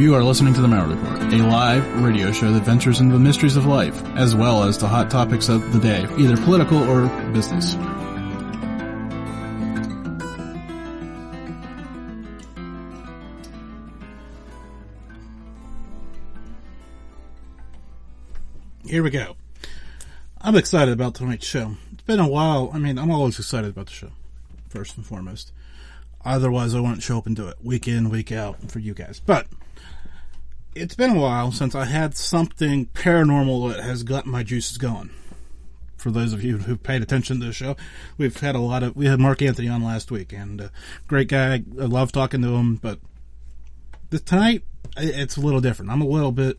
You are listening to The Malliard Report, a live radio show that ventures into the mysteries of life, as well as the hot topics of the day, either political or business. Here we go. I'm excited about tonight's show. It's been a while. I mean, I'm always excited about the show, first and foremost. Otherwise, I wouldn't show up and do it week in, week out for you guys. But it's been a while since I had something paranormal that has gotten my juices going. For those of you who've paid attention to the show, we've had a lot of. We had Mark Anthony on last week, and uh, great guy. I love talking to him, but this tonight it's a little different. I'm a little bit.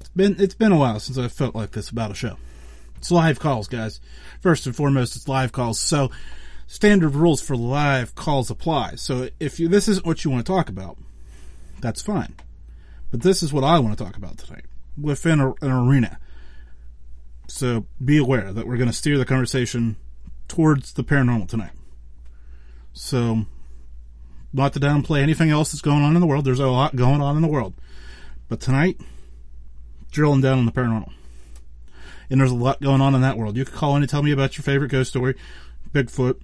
It's been it's been a while since I felt like this about a show. It's live calls, guys. First and foremost, it's live calls. So standard rules for live calls apply. So if you, this isn't what you want to talk about, that's fine. But this is what I want to talk about tonight within a, an arena. So be aware that we're going to steer the conversation towards the paranormal tonight. So, not to downplay anything else that's going on in the world. There's a lot going on in the world. But tonight, drilling down on the paranormal. And there's a lot going on in that world. You can call in and tell me about your favorite ghost story, Bigfoot,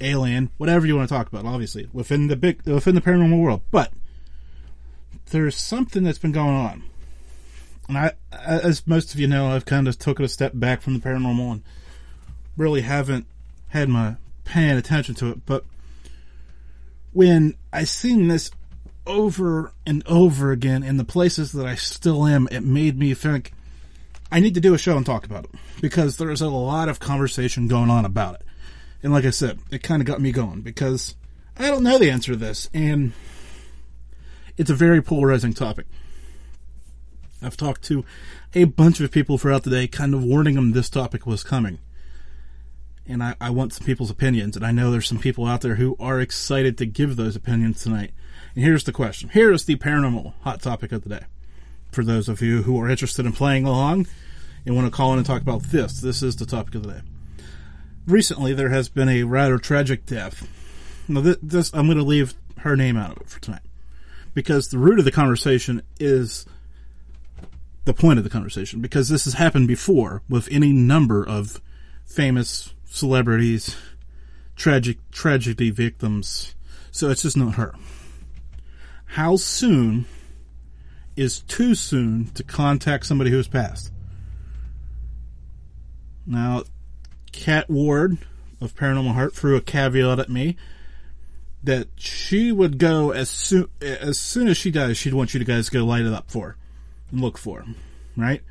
alien, whatever you want to talk about, obviously, within the big within the paranormal world. But there's something that's been going on. And I, as most of you know, I've kind of took a step back from the paranormal and really haven't had my paying attention to it. But when I seen this over and over again in the places that I still am, it made me think I need to do a show and talk about it because there's a lot of conversation going on about it. And like I said, it kind of got me going because I don't know the answer to this and it's a very polarizing topic. I've talked to a bunch of people throughout the day, kind of warning them this topic was coming. And I, I, want some people's opinions, and I know there's some people out there who are excited to give those opinions tonight. And here's the question. Here is the paranormal hot topic of the day. For those of you who are interested in playing along and want to call in and talk about this, this is the topic of the day. Recently, there has been a rather tragic death. Now, this, this I'm going to leave her name out of it for tonight because the root of the conversation is the point of the conversation because this has happened before with any number of famous celebrities, tragic tragedy victims. So it's just not her. How soon is too soon to contact somebody who has passed? Now, Cat Ward of Paranormal Heart threw a caveat at me that she would go as soon as soon as she dies. She'd want you to guys to go light it up for and look for right?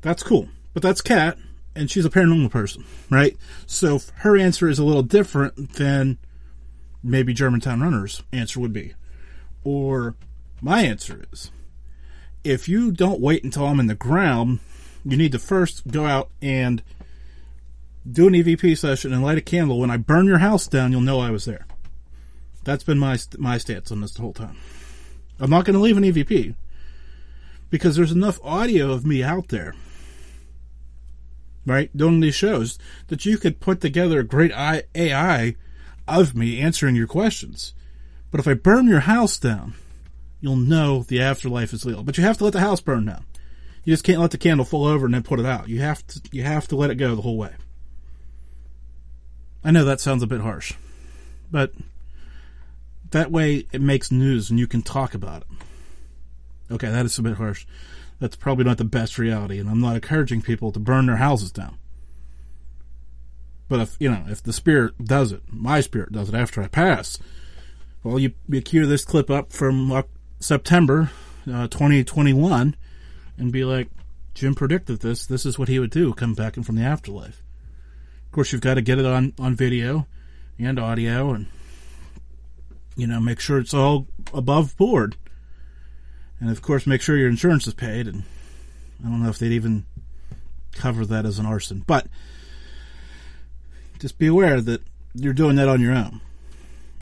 That's cool, but that's Cat, and she's a paranormal person, right? So her answer is a little different than maybe Germantown Runner's answer would be, or my answer is, if you don't wait until I'm in the ground, you need to first go out and do an EVP session and light a candle. When I burn your house down, you'll know I was there. That's been my my stance on this the whole time. I'm not going to leave an EVP because there's enough audio of me out there, right, doing these shows that you could put together a great AI of me answering your questions. But if I burn your house down, you'll know the afterlife is real. But you have to let the house burn down. You just can't let the candle fall over and then put it out. You have to you have to let it go the whole way. I know that sounds a bit harsh, but that way it makes news and you can talk about it. Okay, that is a bit harsh. That's probably not the best reality, and I'm not encouraging people to burn their houses down. But if you know, if the spirit does it, my spirit does it after I pass, well, you you cue this clip up from September uh, 2021, and be like, Jim predicted this. This is what he would do, come back in from the afterlife. Of course, you've got to get it on on video and audio, and you know, make sure it's all above board. And of course, make sure your insurance is paid. And I don't know if they'd even cover that as an arson, but just be aware that you're doing that on your own.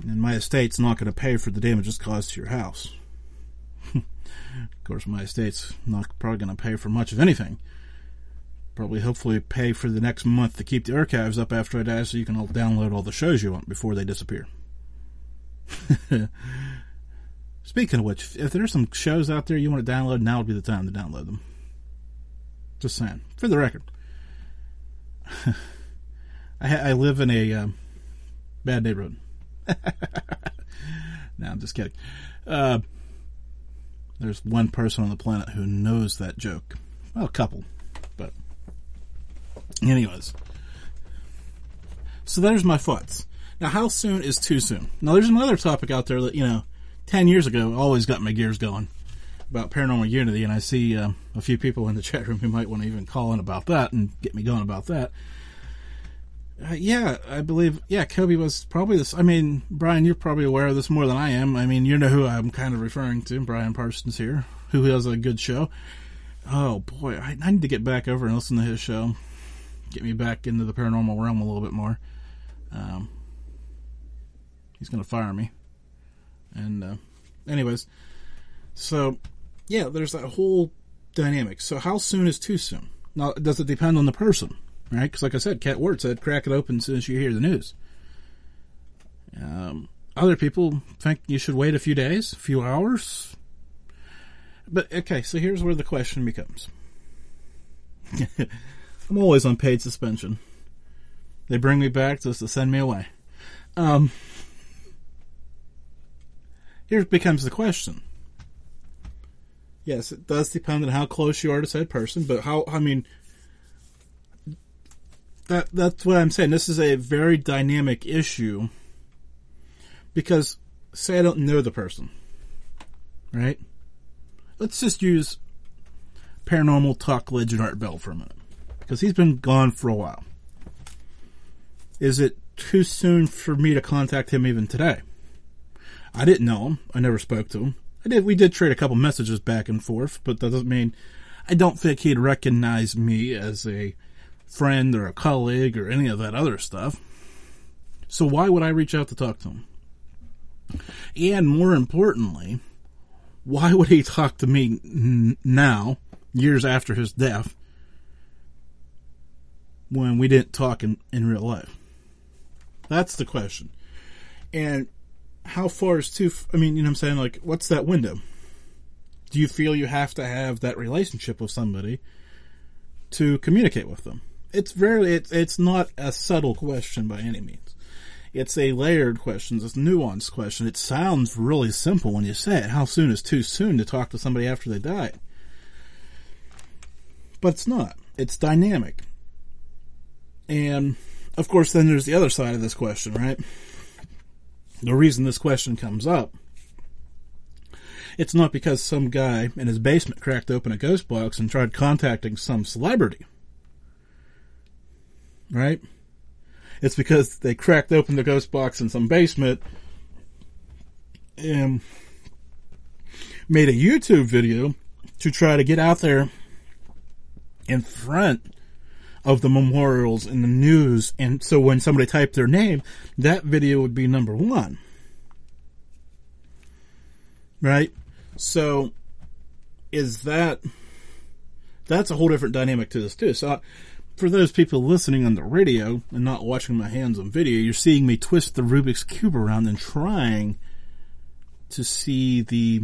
And my estate's not going to pay for the damages caused to your house. of course, my estate's not probably going to pay for much of anything. Probably, hopefully, pay for the next month to keep the archives up after I die so you can all download all the shows you want before they disappear. Speaking of which, if there's some shows out there you want to download, now would be the time to download them. Just saying, for the record. I, I live in a um, bad neighborhood. no, I'm just kidding. Uh, there's one person on the planet who knows that joke. Well, a couple, but anyways. So there's my thoughts. Now, how soon is too soon? Now, there's another topic out there that you know, ten years ago, always got my gears going about paranormal unity, and I see uh, a few people in the chat room who might want to even call in about that and get me going about that. Uh, yeah, I believe. Yeah, Kobe was probably this. I mean, Brian, you're probably aware of this more than I am. I mean, you know who I'm kind of referring to. Brian Parsons here, who has a good show. Oh boy, I, I need to get back over and listen to his show. Get me back into the paranormal realm a little bit more. Um, he's gonna fire me. And uh, anyways, so yeah, there's that whole dynamic. So how soon is too soon? Now, does it depend on the person? right? Because, like I said, Cat Ward said, crack it open as soon as you hear the news. Um, other people think you should wait a few days, a few hours. But, okay, so here's where the question becomes I'm always on paid suspension. They bring me back just to send me away. Um, here becomes the question. Yes, it does depend on how close you are to said person, but how, I mean, that that's what I'm saying. This is a very dynamic issue because say I don't know the person, right? Let's just use paranormal talk legend Art Bell for a minute because he's been gone for a while. Is it too soon for me to contact him even today? I didn't know him. I never spoke to him. I did. We did trade a couple messages back and forth, but that doesn't mean I don't think he'd recognize me as a friend or a colleague or any of that other stuff. So why would I reach out to talk to him? And more importantly, why would he talk to me n- now, years after his death, when we didn't talk in, in real life? That's the question. And how far is too, f- I mean, you know what I'm saying? Like, what's that window? Do you feel you have to have that relationship with somebody to communicate with them? it's very it's it's not a subtle question by any means. It's a layered question. It's a nuanced question. It sounds really simple when you say it. How soon is too soon to talk to somebody after they die? But it's not. It's dynamic. And of course, then there's the other side of this question, right? The reason this question comes up, it's not because some guy in his basement cracked open a ghost box and tried contacting some celebrity right? It's because they cracked open the ghost box in some basement and made a YouTube video to try to get out there in front of the memorials in the news. And so when somebody typed their name, that video would be number one. Right? So is that, that's a whole different dynamic to this too. So for those people listening on the radio and not watching my hands on video, you're seeing me twist the Rubik's Cube around and trying to see the,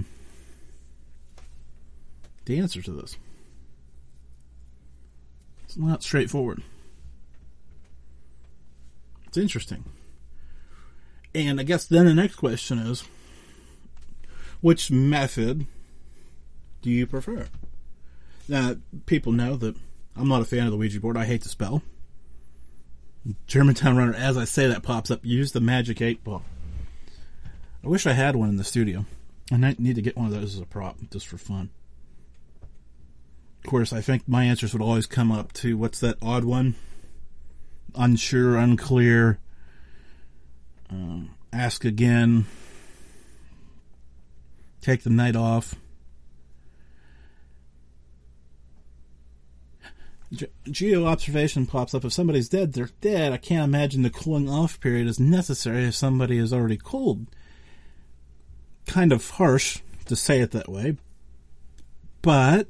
the answer to this. It's not straightforward. It's interesting. And I guess then the next question is, which method do you prefer? Now, people know that I'm not a fan of the Ouija board. I hate the spell. Germantown Runner, as I say that pops up, use the magic eight ball. I wish I had one in the studio. I need to get one of those as a prop, just for fun. Of course, I think my answers would always come up to what's that odd one? Unsure, unclear, um, ask again, take the night off. Ge- geo observation pops up. If somebody's dead, they're dead. I can't imagine the cooling off period is necessary if somebody is already cold. Kind of harsh to say it that way, but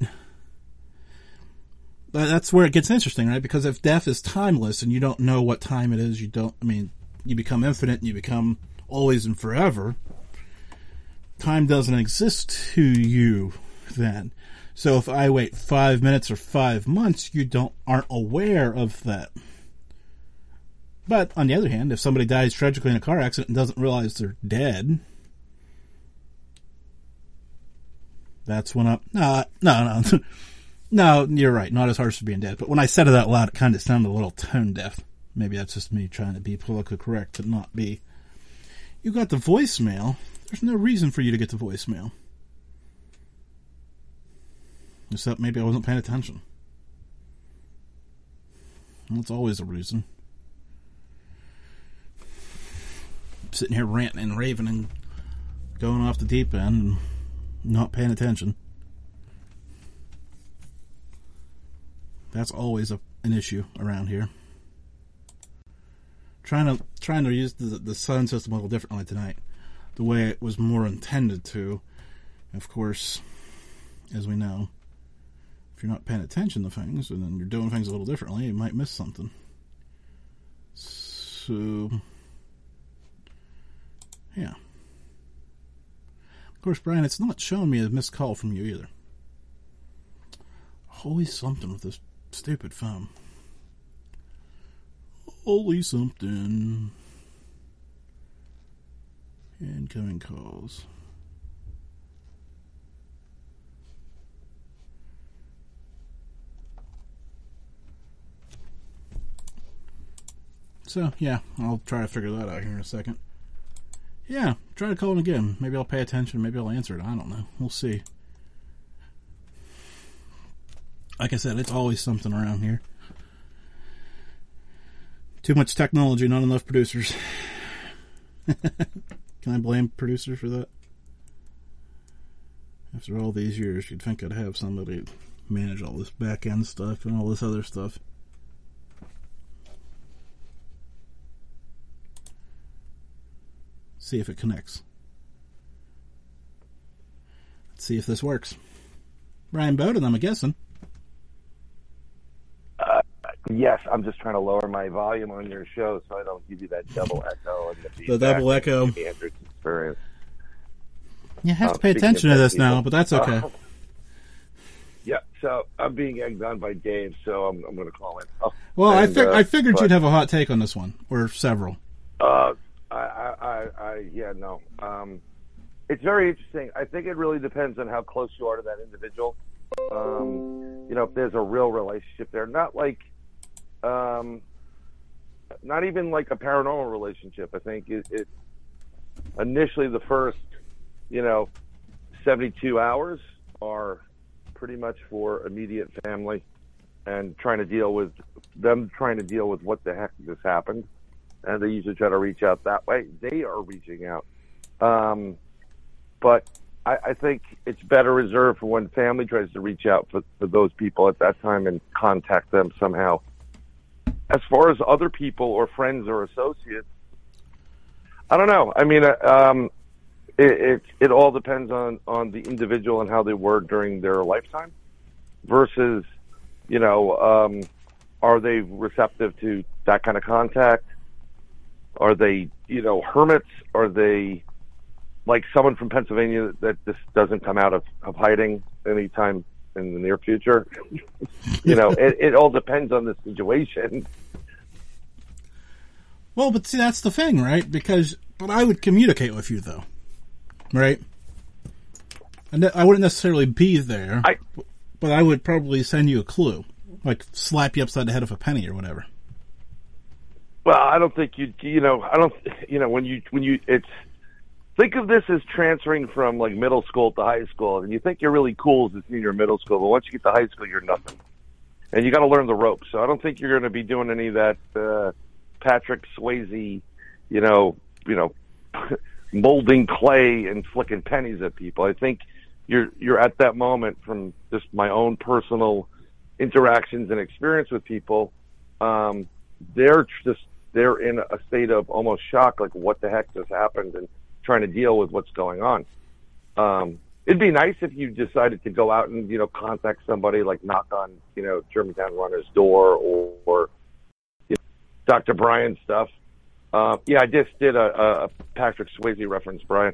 that's where it gets interesting, right? Because if death is timeless and you don't know what time it is, you don't. I mean, you become infinite and you become always and forever. time doesn't exist to you then. So if I wait five minutes or five months, you don't aren't aware of that. But on the other hand, if somebody dies tragically in a car accident and doesn't realize they're dead, that's when I no no no no you're right. Not as harsh as being dead. But when I said it out loud, it kind of sounded a little tone deaf. Maybe that's just me trying to be politically correct, but not be. You got the voicemail. There's no reason for you to get the voicemail. Except maybe I wasn't paying attention. That's always a reason. sitting here ranting and raving and going off the deep end and not paying attention. That's always a, an issue around here. Trying to trying to use the the sound system a little differently tonight, the way it was more intended to. Of course, as we know, if you're not paying attention to things and then you're doing things a little differently, you might miss something. So, yeah. Of course, Brian, it's not showing me a missed call from you either. Always something with this stupid phone. Holy something. Incoming calls. So, yeah, I'll try to figure that out here in a second. Yeah, try to call him again. Maybe I'll pay attention. Maybe I'll answer it. I don't know. We'll see. Like I said, it's always something around here. Too much technology, not enough producers. Can I blame producers for that? After all these years, you'd think I'd have somebody manage all this back end stuff and all this other stuff. see if it connects. Let's see if this works. Brian Bowden, I'm guessing. Yes, I'm just trying to lower my volume on your show so I don't give you that double echo and the, the double echo. experience. You have to pay attention to this people. now, but that's okay. Uh, yeah, so I'm being egged on by Dave, so I'm, I'm going to call in. Oh, well, and, I, fig- uh, I figured but, you'd have a hot take on this one, or several. Uh, I, I, I, yeah, no. Um, it's very interesting. I think it really depends on how close you are to that individual. Um, you know, if there's a real relationship there, not like, um, not even like a paranormal relationship. I think it, it initially the first, you know, 72 hours are pretty much for immediate family and trying to deal with them trying to deal with what the heck just happened and they usually try to reach out that way. They are reaching out. Um, but I, I think it's better reserved for when family tries to reach out for, for those people at that time and contact them somehow. As far as other people or friends or associates, I don't know. I mean, uh, um, it, it, it all depends on on the individual and how they were during their lifetime, versus, you know, um, are they receptive to that kind of contact? Are they, you know, hermits? Are they like someone from Pennsylvania that just doesn't come out of, of hiding anytime in the near future? you know, it, it all depends on the situation. Well, but see, that's the thing, right? Because, but I would communicate with you though, right? And I wouldn't necessarily be there, I, but I would probably send you a clue, like slap you upside the head with a penny or whatever. Well, I don't think you you know I don't you know when you when you it's think of this as transferring from like middle school to high school, and you think you're really cool as a senior in middle school, but once you get to high school, you're nothing, and you got to learn the ropes. So I don't think you're going to be doing any of that uh, Patrick Swayze, you know, you know, molding clay and flicking pennies at people. I think you're you're at that moment from just my own personal interactions and experience with people. Um, they're just they're in a state of almost shock, like what the heck just happened, and trying to deal with what's going on. Um, it'd be nice if you decided to go out and you know contact somebody, like knock on you know Germantown Runner's door or, or Dr. Brian stuff. Uh, yeah, I just did a, a Patrick Swayze reference, Brian.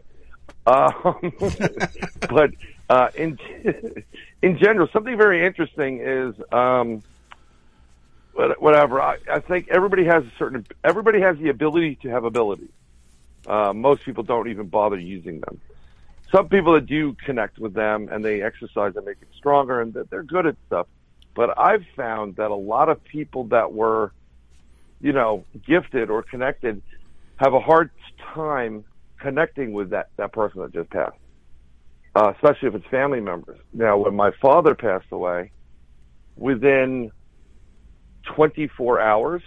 Um, but uh, in in general, something very interesting is um, whatever. I, I think everybody has a certain. Everybody has the ability to have ability. Uh, most people don't even bother using them. Some people that do connect with them and they exercise and make it stronger, and that they're good at stuff. But I've found that a lot of people that were, you know, gifted or connected, have a hard time connecting with that that person that just passed, uh, especially if it's family members. Now, when my father passed away, within 24 hours,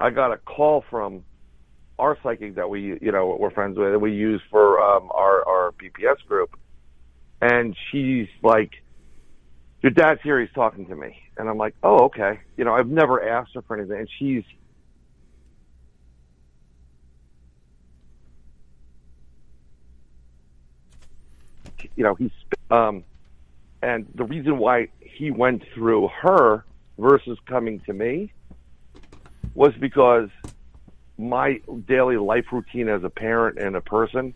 I got a call from our psychic that we, you know, we're friends with, that we use for um, our our BPS group, and she's like, "Your dad's here. He's talking to me," and I'm like, "Oh, okay." You know, I've never asked her for anything, and she's you know, he's, um, and the reason why he went through her versus coming to me was because my daily life routine as a parent and a person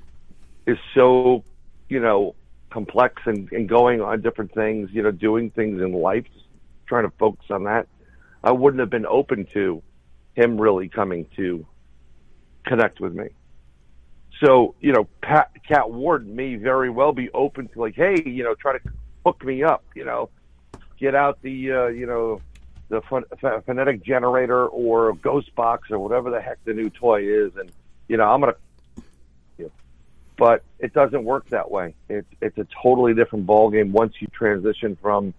is so, you know, complex and, and going on different things, you know, doing things in life, trying to focus on that. I wouldn't have been open to him really coming to connect with me. So, you know, Pat, Cat Ward may very well be open to like, hey, you know, try to hook me up, you know, get out the, uh, you know, the pho- ph- phonetic generator or ghost box or whatever the heck the new toy is. And, you know, I'm going to, but it doesn't work that way. It's, it's a totally different ballgame once you transition from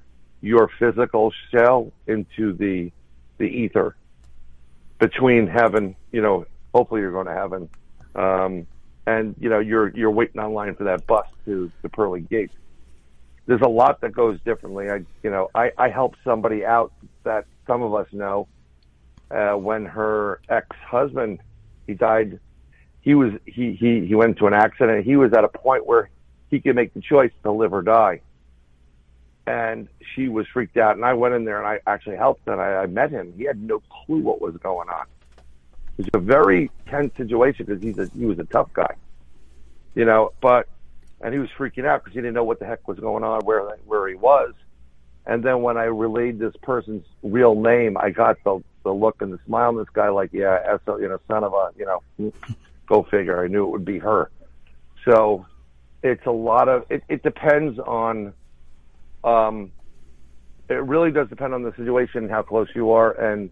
your physical shell into the, the ether between heaven, you know, hopefully you're going to heaven. Um, and you know you're you're waiting online for that bus to the pearly gates. There's a lot that goes differently. I you know I I helped somebody out that some of us know uh, when her ex husband he died. He was he he he went into an accident. He was at a point where he could make the choice to live or die, and she was freaked out. And I went in there and I actually helped and I, I met him. He had no clue what was going on. It was a very tense situation because he's a, he was a tough guy, you know. But and he was freaking out because he didn't know what the heck was going on, where where he was. And then when I relayed this person's real name, I got the the look and the smile on this guy, like, yeah, S, you know, son of a, you know, go figure. I knew it would be her. So it's a lot of. It, it depends on. Um, it really does depend on the situation, how close you are, and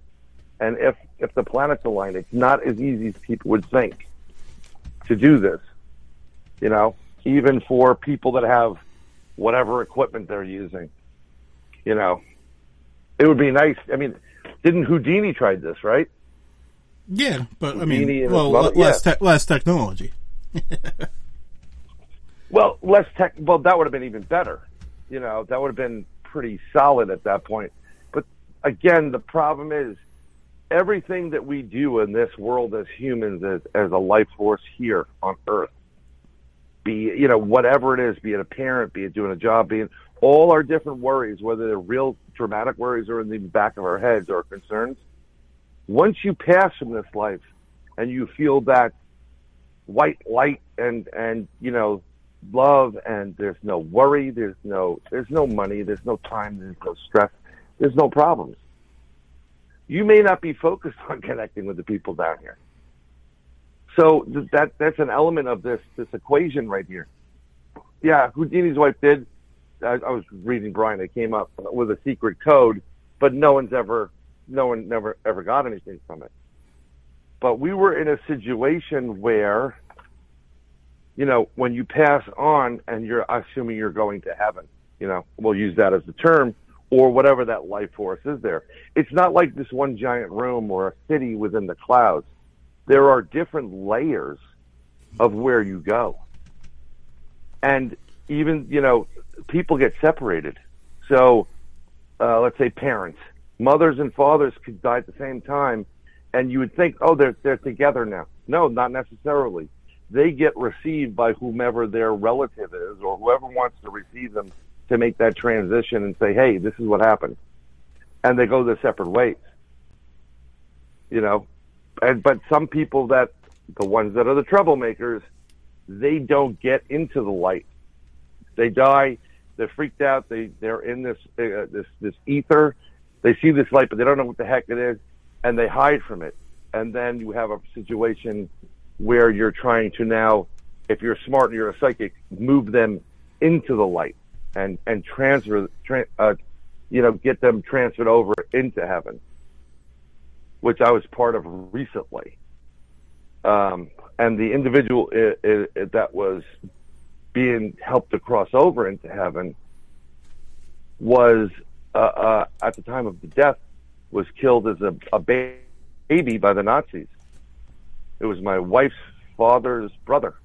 and if if the planets align, it's not as easy as people would think to do this. You know, even for people that have whatever equipment they're using. You know, it would be nice. I mean, didn't Houdini tried this, right? Yeah, but I mean, well, mother- less te- less technology. Well, less tech. Well, that would have been even better. You know, that would have been pretty solid at that point. But again, the problem is everything that we do in this world as humans, as, as a life force here on Earth, be you know whatever it is, be it a parent, be it doing a job, being all our different worries, whether they're real dramatic worries or in the back of our heads or concerns. Once you pass from this life and you feel that white light and and you know love and there's no worry there's no there's no money there's no time there's no stress there's no problems. You may not be focused on connecting with the people down here. So th- that that's an element of this this equation right here. Yeah houdini's wife did. I, I was reading brian it came up with a secret code but no one's ever no one never ever got anything from it. But we were in a situation where you know, when you pass on and you're assuming you're going to heaven, you know, we'll use that as the term, or whatever that life force is there. It's not like this one giant room or a city within the clouds. There are different layers of where you go. And even, you know, people get separated. So, uh, let's say parents, mothers and fathers could die at the same time, and you would think, oh, they're, they're together now. No, not necessarily they get received by whomever their relative is or whoever wants to receive them to make that transition and say, hey, this is what happened. And they go their separate ways. You know, and, but some people that, the ones that are the troublemakers, they don't get into the light. They die. They're freaked out. They they're in this uh, this this ether. They see this light, but they don't know what the heck it is, and they hide from it. And then you have a situation where you're trying to now, if you're smart and you're a psychic, move them into the light and and transfer, tra- uh, you know, get them transferred over into heaven, which I was part of recently. Um, and the individual i i that was being helped to cross over into heaven was uh, uh, at the time of the death was killed as a, a baby by the Nazis. It was my wife's father's brother,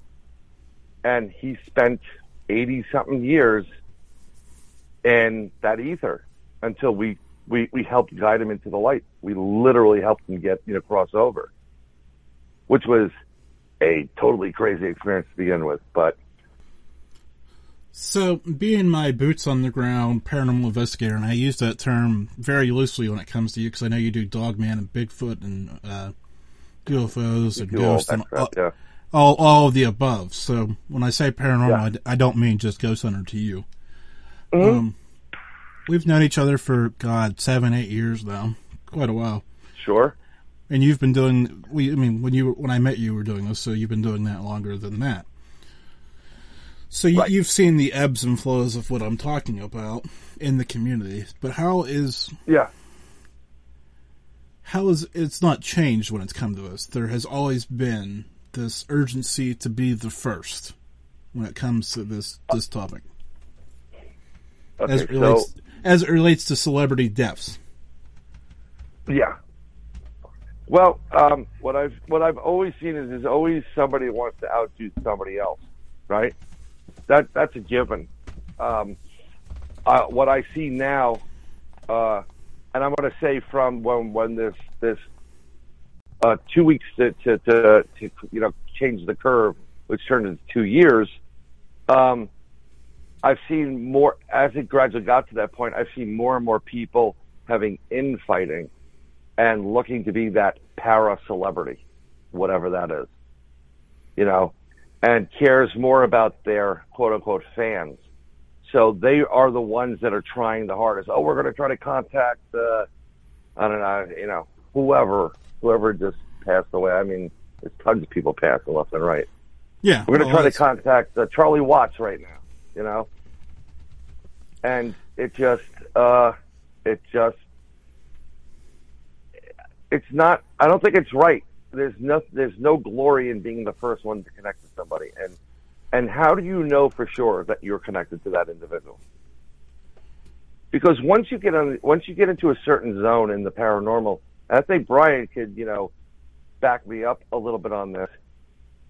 and he spent eighty something years in that ether until we we we helped guide him into the light. We literally helped him get you know cross over, which was a totally crazy experience to begin with, but So, being my boots on the ground paranormal investigator, and I use that term very loosely when it comes to you because I know you do Dogman and Bigfoot and uh, UFOs and ghosts and all, yeah. all, all of the above. So, when I say paranormal, Yeah. I d- I, don't mean just Ghost Hunter to you. Mm-hmm. Um, we've known each other for, God, seven, eight years now. Quite a while. Sure. And you've been doing. We, I mean, when you when I met you, you were doing this, so you've been doing that longer than that. So you, Right. you've seen the ebbs and flows of what I'm talking about in the community, but how is Yeah. How is it's not changed when it's come to us? There has always been this urgency to be the first when it comes to this this topic, Okay. as it so relates as it relates to celebrity deaths. Yeah. Well, um, what I've what I've always seen is there's always somebody wants to outdo somebody else, right? That that's a given. Um, uh, what I see now, uh, and I'm going to say from when when this this uh, two weeks to, to to to you know change the curve, which turned into two years. Um, I've seen more as it gradually got to that point. I've seen more and more people having infighting and looking to be that para celebrity, whatever that is, you know, and cares more about their quote unquote fans. So they are the ones that are trying the hardest. Oh, we're going to try to contact, uh, I don't know, you know, whoever, whoever just passed away. I mean, there's tons of people passing left and right. Yeah, We're going to well, try to contact uh, Charlie Watts right now, you know? And it just, uh, it just, it's not, I don't think it's right. There's no, there's no glory in being the first one to connect with somebody. And, and how do you know for sure that you're connected to that individual? Because once you get on, once you get into a certain zone in the paranormal, and I think Brian could, you know, back me up a little bit on this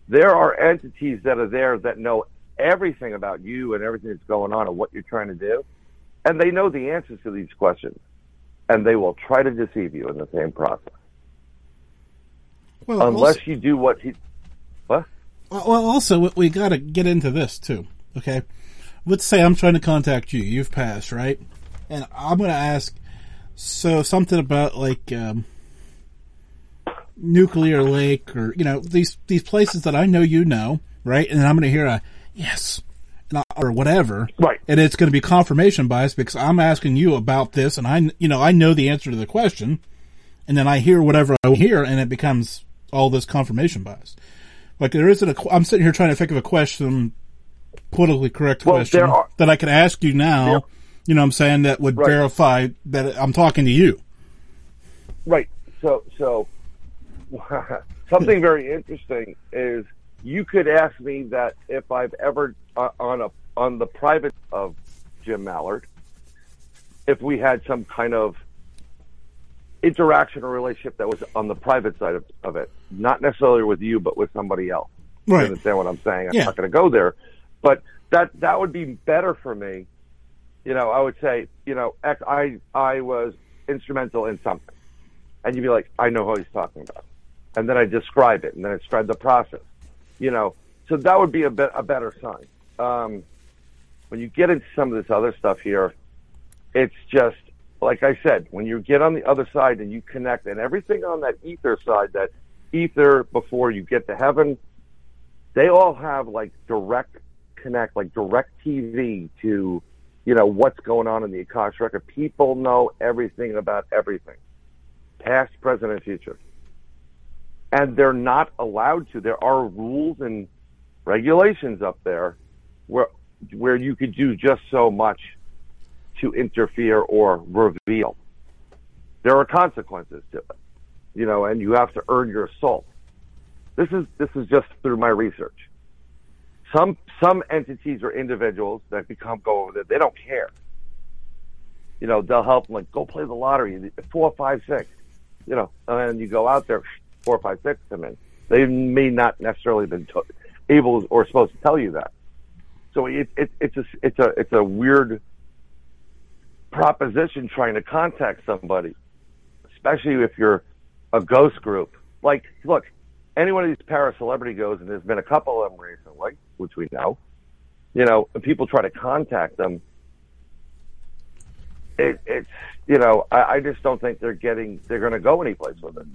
there are entities that are there that know everything about you and everything that's going on and what you're trying to do. And they know the answers to these questions. And they will try to deceive you in the same process. well, Unless also- you do what he. What? Well, also, we- we got to get into this too. Okay, let's say I'm trying to contact you. You've passed, right? And I'm going to ask. So something about like um, nuclear lake, or you know these these places that I know you know, right? And I'm going to hear a yes, or whatever, Right. And it's going to be confirmation bias because I'm asking you about this, and I you know I know the answer to the question, and then I hear whatever I hear, and it becomes all this confirmation bias. Like there isn't a. I'm sitting here trying to think of a question, politically correct Well, question are- that I could ask you now. There- You know, what I'm saying that would Right. verify that I'm talking to you. Right. So, so something very interesting is you could ask me that if I've ever uh, on a on the private of Jim Malliard, if we had some kind of interaction or relationship that was on the private side of, of it, not necessarily with you, but with somebody else. You understand what I'm saying? I'm Yeah. not going to go there, but that that would be better for me. You know, I would say, you know, X, I I was instrumental in something, and you'd be like, I know who he's talking about, and then I describe it, and then I describe the process. You know, so that would be a bit a better sign. Um, when you get into some of this other stuff here, it's just like I said, when you get on the other side and you connect, and everything on that ether side, that ether before you get to heaven, they all have like direct connect, like direct TV to, you know, what's going on in the Akashic record. People know everything about everything, past, present, and future. And they're not allowed to. There are rules and regulations up there where where you could do just so much to interfere or reveal. There are consequences to it, you know, and you have to earn your salt. This is this is just through my research. Some some entities or individuals that become go over there, they don't care. You know, they'll help them like go play the lottery, four, five, six. You know, and you go out there, four, five, six come in. They may not necessarily been able or supposed to tell you that. So it, it, it's a it's a it's a weird proposition trying to contact somebody, especially if you're a ghost group. Like, look, any one of these para celebrity goes, and there's been a couple of them recently, which we know. You know, and people try to contact them. It, it's you know, I, I just don't think they're getting they're going to go anyplace with it.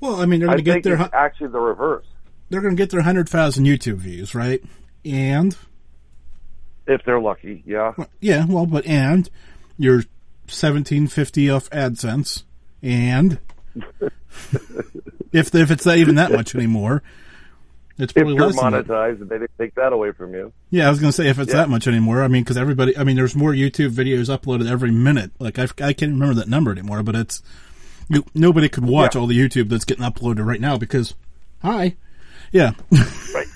Well, I mean, they're going to get their it's actually the reverse. they're going to get their hundred thousand YouTube views, right? And If they're lucky, yeah. yeah, well, but and your seventeen fifty off AdSense, and if if it's not even that much anymore, it's If probably you're less monetized and they didn't take that away from you. Yeah, I was going to say if it's Yeah. that much anymore. I mean, because everybody, I mean, there's more YouTube videos uploaded every minute. Like I, I can't remember that number anymore, but it's you, nobody could watch Yeah. all the YouTube that's getting uploaded right now because hi, yeah, Right.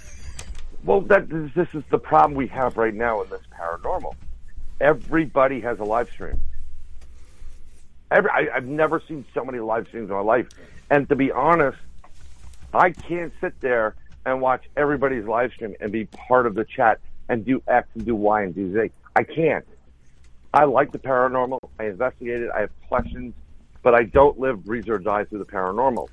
Well, that this is the problem we have right now in this paranormal. Everybody has a live stream. Every, I, I've never seen so many live streams in my life, and to be honest, I can't sit there and watch everybody's live stream and be part of the chat and do X and do Y and do Z. I can't. I like the paranormal. I investigate it. I have questions, but I don't live, breathe, or die through the paranormal.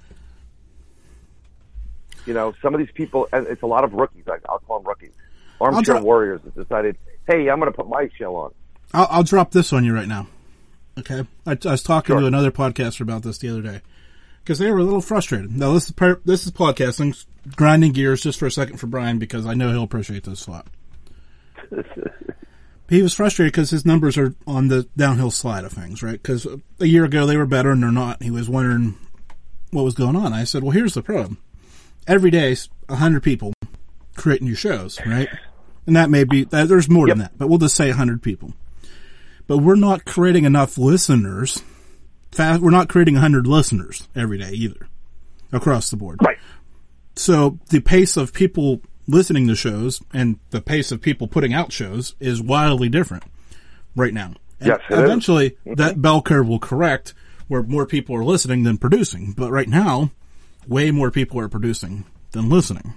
You know, some of these people, and it's a lot of rookies. I'll call them rookies, armchair warriors that decided, hey, I'm going to put my show on. I'll, I'll drop this on you right now. Okay, I, I was talking Sure. to another podcaster about this the other day because they were a little frustrated. Now this is per, this is podcasting, grinding gears just for a second for Brian because I know he'll appreciate this a lot. he was frustrated because his numbers are on the downhill slide of things, right? Because a year ago they were better and they're not. He was wondering what was going on. I said, well, here's the problem. Every day, a hundred people create new shows, right? And that may be, there's more than that, but we'll just say a hundred people. But we're not creating enough listeners. Fast, we're not creating a hundred listeners every day either across the board. Right. So the pace of people listening to shows and the pace of people putting out shows is wildly different right now. And Yes, it is. eventually mm-hmm. that bell curve will correct where more people are listening than producing. But right now, way more people are producing than listening.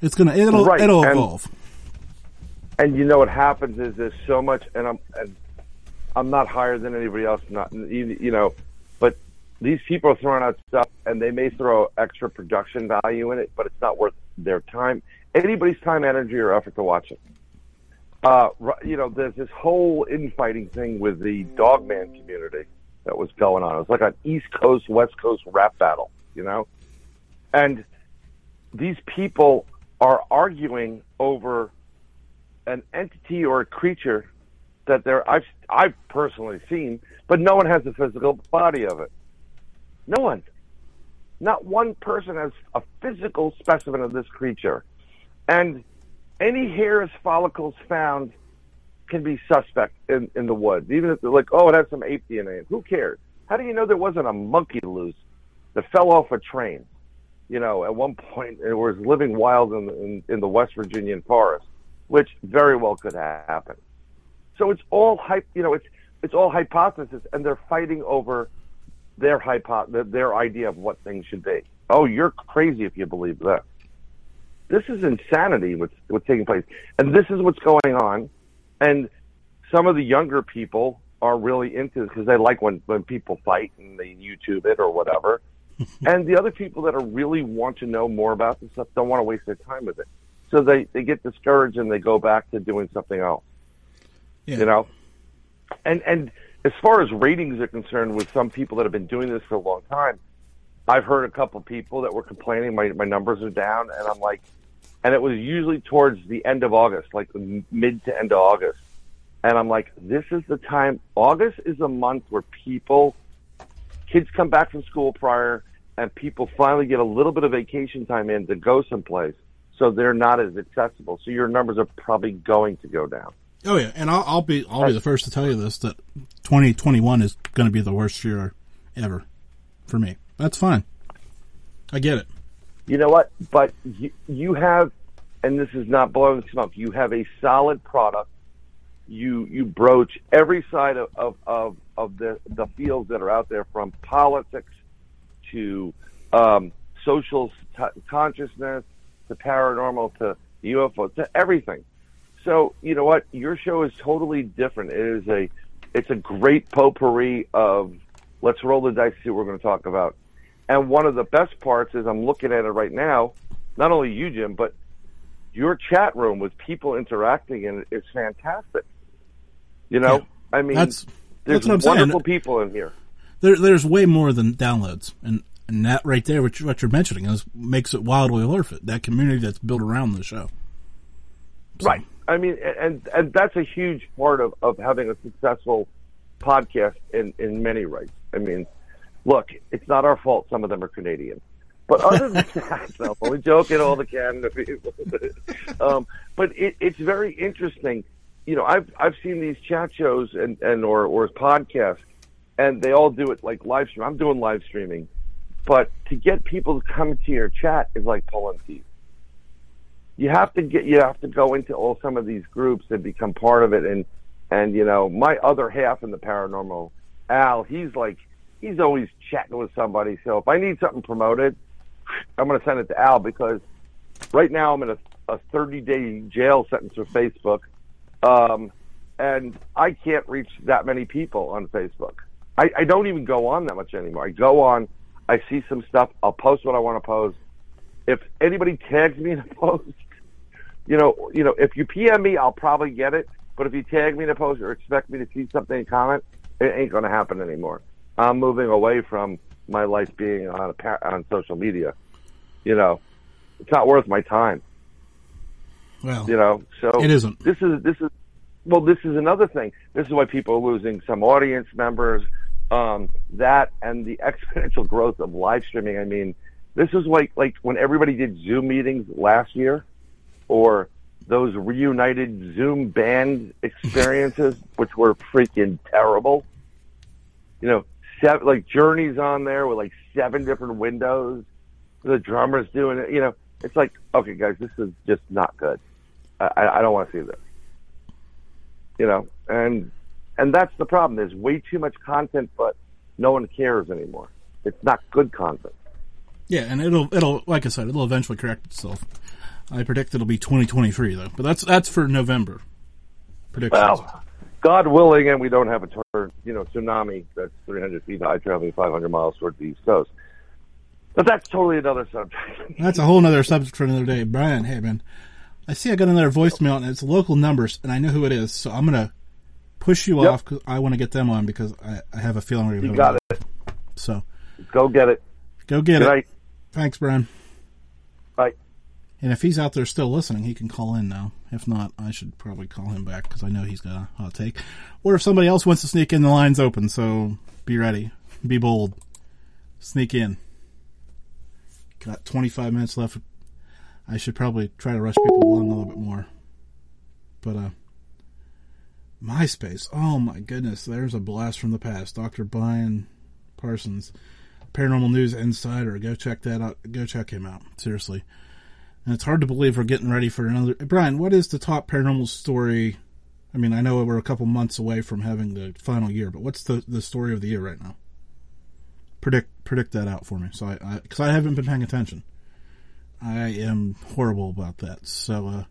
It's gonna, it'll, Right, it'll and- evolve. And you know what happens is there's so much, and I'm and I'm not higher than anybody else, not you know, but these people are throwing out stuff, and they may throw extra production value in it, but it's not worth their time, anybody's time, energy, or effort to watch it. Uh, you know, there's this whole infighting thing with the dogman community that was going on. It was like an East Coast West Coast rap battle, you know, and these people are arguing over an entity or a creature that they're I've I've personally seen, but no one has a physical body of it. No one. Not one person has a physical specimen of this creature. And any hairs follicles found can be suspect in, in the woods. Even if they're like, oh, it has some ape DNA. Who cares? How do you know there wasn't a monkey loose that fell off a train? You know, at one point it was living wild in, in, in the West Virginian forest which very well could happen. So it's all hype, you know, it's it's all hypothesis, and they're fighting over their hypo- their- idea of what things should be. Oh, you're crazy if you believe that. This is insanity. What's what's taking place, and this is what's going on. And some of the younger people are really into it because they like when when people fight and they YouTube it or whatever. and the other people that are really want to know more about this stuff don't want to waste their time with it. So they, they get discouraged and they go back to doing something else. Yeah. You know? And and as far as ratings are concerned with some people that have been doing this for a long time, I've heard a couple people that were complaining my my numbers are down, and I'm like, and it was usually towards the end of August, like mid to end of August, and I'm like, this is the time. August is a month where people, kids come back from school prior, and people finally get a little bit of vacation time in to go someplace, so they're not as accessible. So your numbers are probably going to go down. Oh yeah, and I'll, I'll be I'll be the first to tell you this that 2021 is going to be the worst year ever for me. That's fine. I get it. You know what? But you, you have, and this is not blowing smoke. You have a solid product. You you broach every side of of of, of the the fields that are out there, from politics to um, social t- consciousness to paranormal to UFO to everything. So you know what? Your show is totally different. It is a it's a great potpourri of let's roll the dice, and see what we're going to talk about. And one of the best parts is I'm looking at it right now. Not only you, Jim, but your chat room with people interacting in it is fantastic. You know, Yeah. I mean, That's- there's that's I'm saying. wonderful people in here. There, there's way more than downloads, and and that right there, which what you're mentioning, is makes it wildly worth it. That community that's built around the show. So, Right. I mean, and and that's a huge part of, of having a successful podcast in, in many ways. I mean, look, it's not our fault some of them are Canadian. But other than that, no, I'm only joking, all the Canada people. um, but it, it's very interesting. You know, I've I've seen these chat shows and, and or, or podcasts, and they all do it like live stream. I'm doing live streaming, but to get people to come to your chat is like pulling teeth. You have to get you have to go into all some of these groups and become part of it. And and you know my other half in the paranormal al he's like he's always chatting with somebody. So if i need something promoted i'm going to send it to al because right now i'm in a, a 30 day jail sentence for facebook. Um, and i can't reach that many people on facebook. I, I don't even go on that much anymore. I go on i see some stuff i'll post what i want to post if anybody tags me in a post, you know, you know, if you PM me, I'll probably get it. But if you tag me in a post or expect me to see something and comment, it ain't going to happen anymore. I'm moving away from my life being on a par- on social media. You know, it's not worth my time. Well, You know, so It isn't. This is this is well, this is another thing. This is why people are losing some audience members. Um, that and the exponential growth of live streaming. I mean, this is like like when everybody did Zoom meetings last year, or those reunited Zoom band experiences, which were freaking terrible. You know, seven, like Journey's on there with like seven different windows. The drummer's doing it. You know, it's like, okay, guys, this is just not good. I, I don't want to see this. You know, and and that's the problem. There's way too much content, but no one cares anymore. It's not good content. yeah, and it'll it'll like I said, it'll eventually correct itself. I predict it'll be 2023 though, but that's that's for November predictions. Well, God willing, and we don't have a turn, you know, tsunami that's 300 feet high, traveling 500 miles toward the east coast. But that's totally another subject. That's a whole nother subject for another day. Brian, hey man, I see I got another voicemail and it's local numbers, and I know who it is, so I'm gonna push you Yep. off because I want to get them on because I, I have a feeling we're gonna you got it. So Go get it. go get Good it. night. Thanks, Brian. Bye. And if he's out there still listening, he can call in now. If not, I should probably call him back because I know he's got a hot take. Or if somebody else wants to sneak in, the line's open. So be ready, be bold, sneak in. Got 25 minutes left. I should probably try to rush people along a little bit more. But uh, MySpace. Oh my goodness, there's a blast from the past. Dr. Brian Parsons, Paranormal News Insider. Go check that out. Go check him out. Seriously. And it's hard to believe we're getting ready for another. Brian, what is the top paranormal story? I mean, I know we're a couple months away from having the final year, but what's the, the story of the year right now? Predict predict that out for me, so I because I, haven't been paying attention. I am horrible about that. So, uh,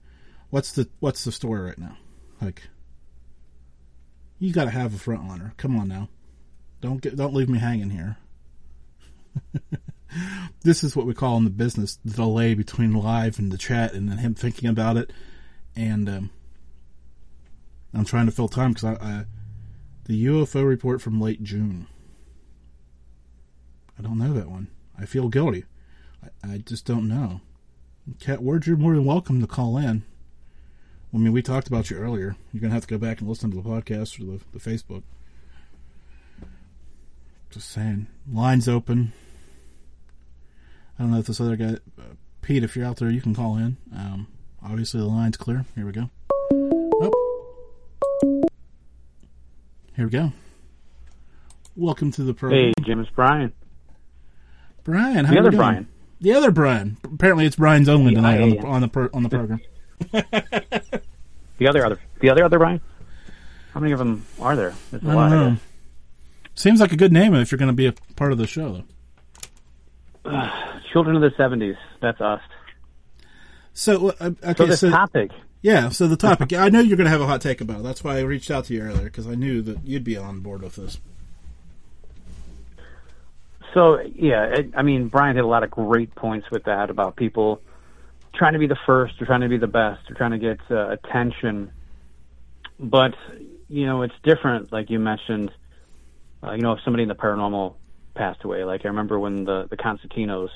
what's the what's the story right now? Like, you got to have a front runner. Come on now, don't get don't leave me hanging here. this is what we call in the business the delay between live and the chat and then him thinking about it and um, i'm trying to fill time because I, I the ufo report from late june i don't know that one I feel guilty. I, I just don't know. Cat Word, you're more than welcome to call in. I mean, we talked about you earlier. You're gonna have to go back and listen to the podcast or the, the Facebook. Just saying, lines open. I don't know if this other guy, uh, Pete, if you're out there, you can call in. Um, obviously, the line's clear. Here we go. Oh. Here we go. Welcome to the program. Hey, Jim, James Brian. Brian, how the other? Brian. The other Brian. Apparently, it's Brian's only tonight on the on the pro, on the program. The other other the other other Brian. How many of them are there? There's a I lot. don't I. Seems like a good name if you're going to be a part of the show, though. Children of the '70s. That's us. So, uh, okay, So this so topic. yeah, so the topic. I know you're going to have a hot take about it. That's why I reached out to you earlier because I knew that you'd be on board with this. So yeah, it, I mean, Brian hit a lot of great points with that about people trying to be the first or trying to be the best or trying to get uh, attention. But you know, it's different. Like you mentioned, uh, you know, if somebody in the paranormal passed away, like I remember when the the Constantinos,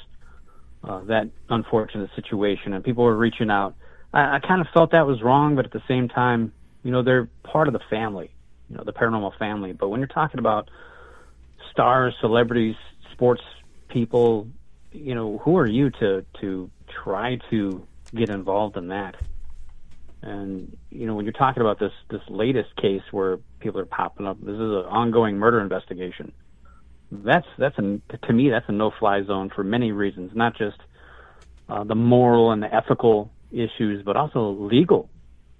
uh, that unfortunate situation, and people were reaching out. I, I kind of felt that was wrong, but at the same time, you know, they're part of the family, you know, the paranormal family. But when you're talking about stars, celebrities, sports people, you know, who are you to to try to get involved in that? And you know, when you're talking about this this latest case where people are popping up, this is an ongoing murder investigation. That's that's a to me that's a no fly zone for many reasons, not just uh, the moral and the ethical issues, but also legal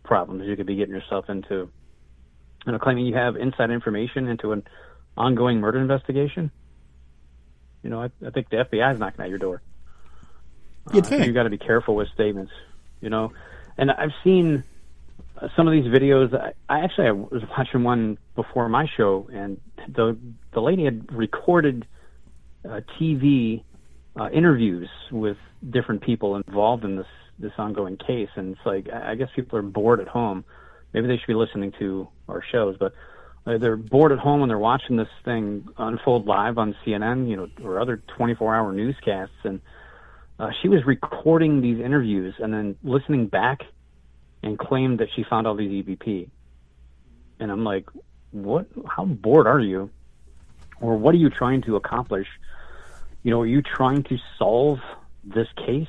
problems you could be getting yourself into. You know, claiming you have inside information into an ongoing murder investigation. You know, I, I think the FBI is knocking at your door. You'd Uh, think. you got to be careful with statements. You know, and I've seen uh, some of these videos. I, I actually I was watching one before my show, and the the lady had recorded uh, TV uh, interviews with different people involved in this this ongoing case, and it's like I I guess people are bored at home. Maybe they should be listening to our shows, but uh, they're bored at home and they're watching this thing unfold live on CNN, you know, or other 24-hour newscasts, and uh, she was recording these interviews and then listening back and claimed that she found all these EVP. And I'm like, what? How bored are you? Or what are you trying to accomplish? You know, are you trying to solve this case?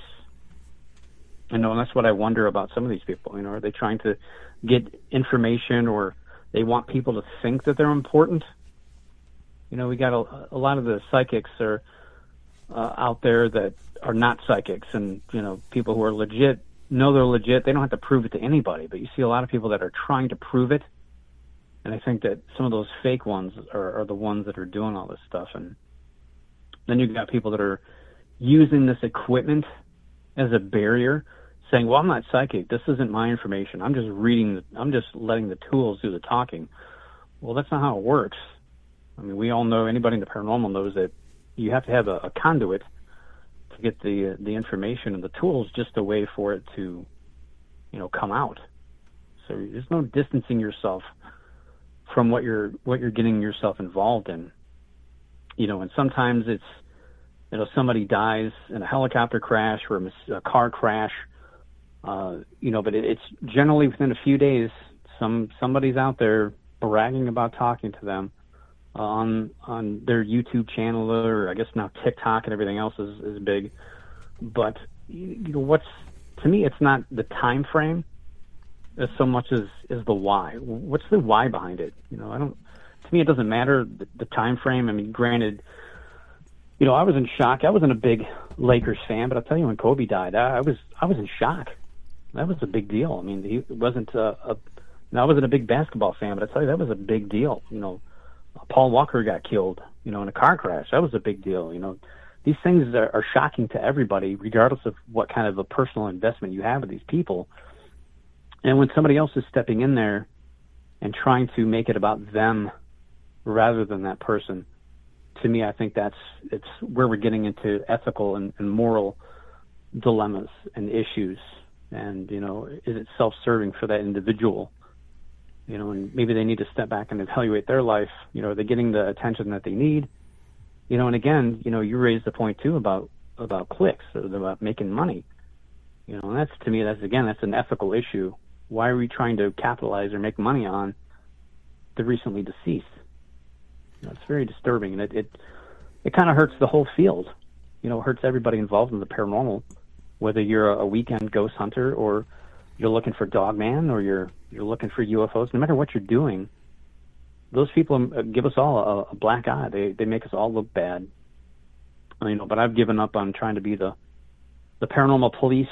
You know, and that's what I wonder about some of these people. You know, are they trying to get information or they want people to think that they're important? You know, we got a, a lot of the psychics are uh, out there that are not psychics, and you know, people who are legit know they're legit. They don't have to prove it to anybody, but you see a lot of people that are trying to prove it. And I think that some of those fake ones are, are the ones that are doing all this stuff. And then you've got people that are using this equipment as a barrier, saying, "Well, I'm not psychic. This isn't my information. I'm just reading. The, I'm just letting the tools do the talking." Well, that's not how it works. I mean, we all know. Anybody in the paranormal knows that you have to have a, a conduit to get the the information and the tools, just a way for it to, you know, come out. So there's no distancing yourself from what you're what you're getting yourself involved in. You know, and sometimes it's you know somebody dies in a helicopter crash or a, a car crash. Uh, you know, but it, it's generally within a few days. Some somebody's out there bragging about talking to them Uh, on on their YouTube channel or I guess now TikTok and everything else is is big. But you know what's to me it's not the time frame as so much as is the why. What's the why behind it? You know, I don't. To me, it doesn't matter the, the time frame. I mean, granted, you know, I was in shock. I wasn't a big Lakers fan, but I'll tell you, when Kobe died, I, I was I was in shock. That was a big deal. I mean, he wasn't a, a. I wasn't a big basketball fan, but I tell you, that was a big deal. You know, Paul Walker got killed. You know, in a car crash. That was a big deal. You know, these things are, are shocking to everybody, regardless of what kind of a personal investment you have with these people. And when somebody else is stepping in there and trying to make it about them rather than that person, to me, I think that's it's where we're getting into ethical and, and moral dilemmas and issues. And you know, is it self-serving for that individual? You know, and maybe they need to step back and evaluate their life. You know, are they getting the attention that they need? You know, and again, you know, you raised the point too about about clicks, uh, about making money. You know, and that's to me, that's again, that's an ethical issue. Why are we trying to capitalize or make money on the recently deceased? You know, it's very disturbing, and it it, it kind of hurts the whole field. You know, it hurts everybody involved in the paranormal, whether you're a, a weekend ghost hunter or you're looking for Dogman or you're you're looking for UFOs. No matter what you're doing, those people um, give us all a, a black eye. They they make us all look bad. You know, but I've given up on trying to be the the paranormal police.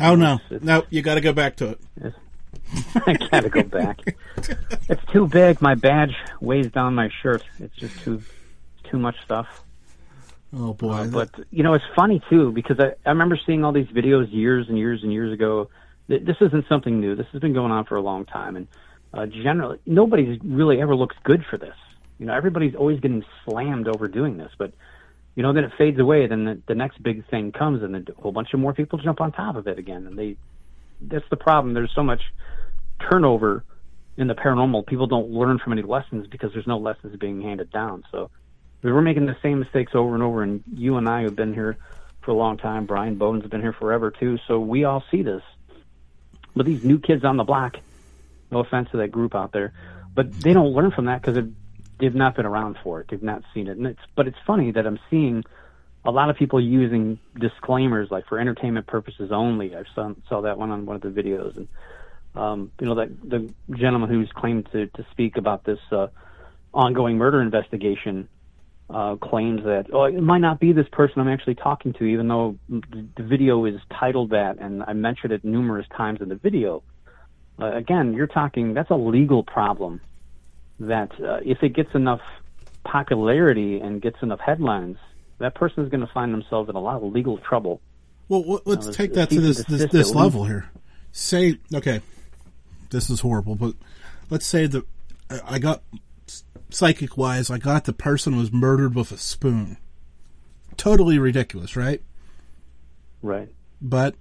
Oh no, no, you got to go back to it. I gotta go back. it's too big. My badge weighs down my shirt. It's just too too much stuff. Oh boy! Uh, but you know, it's funny too because I, I remember seeing all these videos years and years and years ago. This isn't something new. This has been going on for a long time, and uh, generally, nobody really ever looks good for this. You know, everybody's always getting slammed over doing this, but you know, then it fades away. Then the, the next big thing comes, and a whole bunch of more people jump on top of it again, and they. That's the problem. There's so much turnover in the paranormal. People don't learn from any lessons because there's no lessons being handed down. So we're making the same mistakes over and over. And you and I have been here for a long time. Brian Bowden's been here forever too. So we all see this. But these new kids on the block, no offense to that group out there, but they don't learn from that because they've not been around for it. They've not seen it. And it's but it's funny that I'm seeing a lot of people using disclaimers like for entertainment purposes only. I saw saw that one on one of the videos, and um, you know that the gentleman who's claimed to to speak about this uh, ongoing murder investigation uh, claims that oh it might not be this person I'm actually talking to, even though the video is titled that, and I mentioned it numerous times in the video. Uh, again, you're talking that's a legal problem. That uh, if it gets enough popularity and gets enough headlines, that person is going to find themselves in a lot of legal trouble. Well, let's take that to this this, this level here. Say, okay, this is horrible, but let's say that I got psychic wise, I got the person was murdered with a spoon. Totally ridiculous, right? Right. But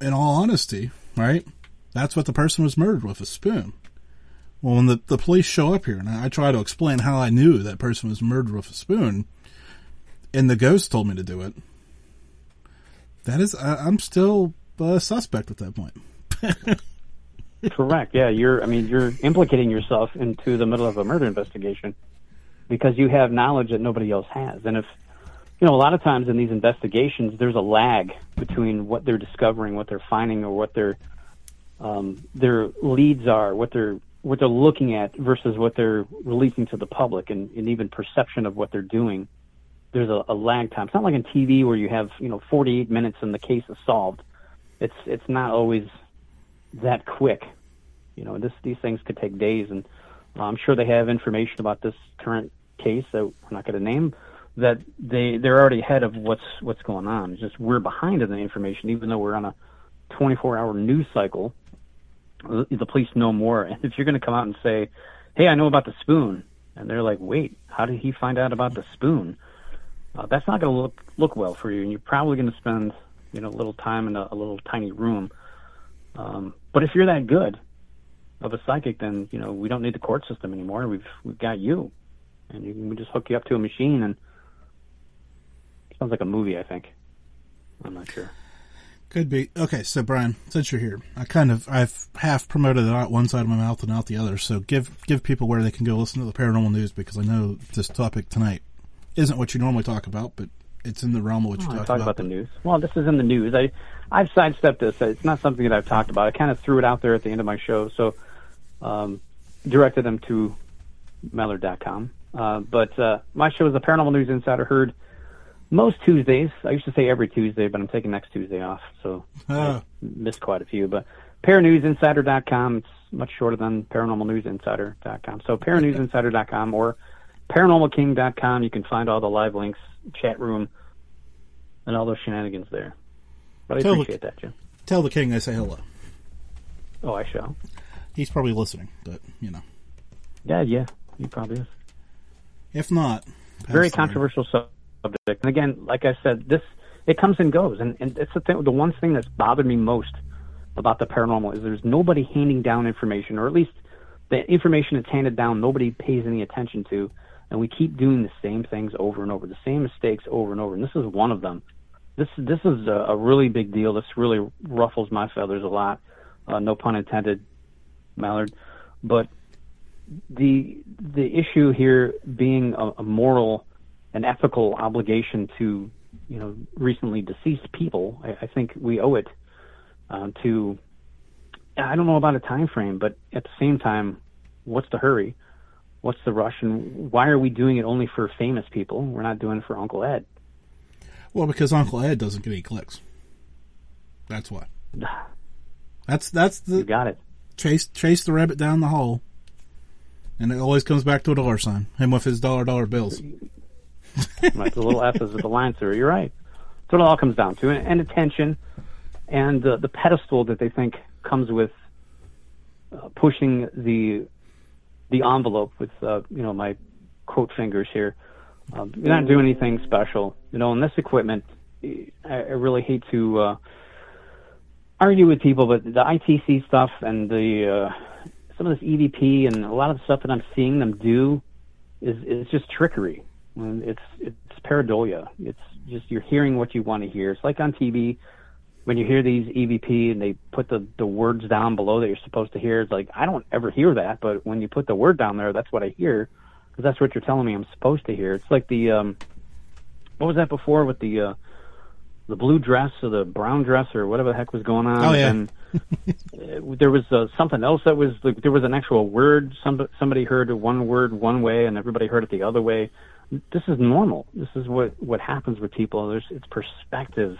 in all honesty, right? That's what the person was murdered with a spoon. Well, when the, the police show up here and I try to explain how I knew that person was murdered with a spoon, and the ghost told me to do it, that is, I, am still a suspect at that point. Correct. Yeah, you're. I mean, you're implicating yourself into the middle of a murder investigation because you have knowledge that nobody else has. And if you know, a lot of times in these investigations, there's a lag between what they're discovering, what they're finding, or what their um, their leads are, what they're what they're looking at versus what they're releasing to the public, and, and even perception of what they're doing. There's a, a lag time. It's not like in TV where you have you know 48 minutes and the case is solved. It's it's not always that quick. You know, this these things could take days, and uh, I'm sure they have information about this current case that we're not going to name. That they they're already ahead of what's what's going on. It's just we're behind in the information, even though we're on a 24 hour news cycle. The police know more, and if you're going to come out and say, "Hey, I know about the spoon," and they're like, "Wait, how did he find out about the spoon?" Uh, that's not going to look look well for you, and you're probably going to spend you know a little time in a, a little tiny room um, but if you're that good of a psychic, then you know we don't need the court system anymore. We've we've got you, and you we just hook you up to a machine, and sounds like a movie. I think. I'm not sure. Could be okay. So Brian, since you're here, I kind of I've half promoted it out one side of my mouth and out the other. So give give people where they can go listen to the paranormal news because I know this topic tonight isn't what you normally talk about, but it's in the realm of what you oh, talk, about. about. the news. Well, this is in the news. I I've sidestepped this. It's not something that I've talked about. I kind of threw it out there at the end of my show, so um, directed them to Malliard.com. Uh, but uh, my show is the Paranormal News Insider. Heard most Tuesdays. I used to say every Tuesday, but I'm taking next Tuesday off, so I ah. missed quite a few. But paranewsinsider.com. It's much shorter than paranormalnewsinsider.com. So paranewsinsider.com or paranormalking.com. You can find all the live links chat room, and all those shenanigans there. But I tell appreciate the, that, Jim. Tell the king I say hello. Oh, I shall. He's probably listening, but you know. Yeah, yeah, he probably is. If not, very controversial subject. And again, like I said, this it comes and goes, and and it's the thing. The one thing that's bothered me most about the paranormal is there's nobody handing down information, or at least the information that's handed down nobody pays any attention to, and we keep doing the same things over and over, the same mistakes over and over, and this is one of them. This this is a, a really big deal. This really ruffles my feathers a lot. Uh, no pun intended, Malliard. But the the issue here being a, a moral and ethical obligation to you know recently deceased people, I, I think we owe it uh, to. I don't know about a time frame, but at the same time, what's the hurry? What's the rush? And why are we doing it only for famous people? We're not doing it for Uncle Ed. Well, because Uncle Ed doesn't get any clicks. That's why. That's that's the You got it. chase chase the rabbit down the hole, and it always comes back to a dollar sign. Him with his dollar dollar bills. Like the little S's at the line through. You're right. That's what it all comes down to, and, and attention, and uh, the pedestal that they think comes with uh, pushing the the envelope with uh, you know my quote fingers here. Um, you're not doing anything special, you know. And this equipment, I, I really hate to uh, argue with people, but the ITC stuff and the uh, some of this EVP and a lot of the stuff that I'm seeing them do is is just trickery. It's it's pareidolia. It's just you're hearing what you want to hear. It's like on TV when you hear these EVP and they put the the words down below that you're supposed to hear. It's like I don't ever hear that, but when you put the word down there, that's what I hear because that's what you're telling me I'm supposed to hear. It's like the um, what was that before with the uh, the blue dress or the brown dress or whatever the heck was going on. Oh, yeah. And uh, there was uh, something else that was like there was an actual word. Some somebody heard one word one way and everybody heard it the other way. This is normal. This is what what happens with people. There's it's perspective,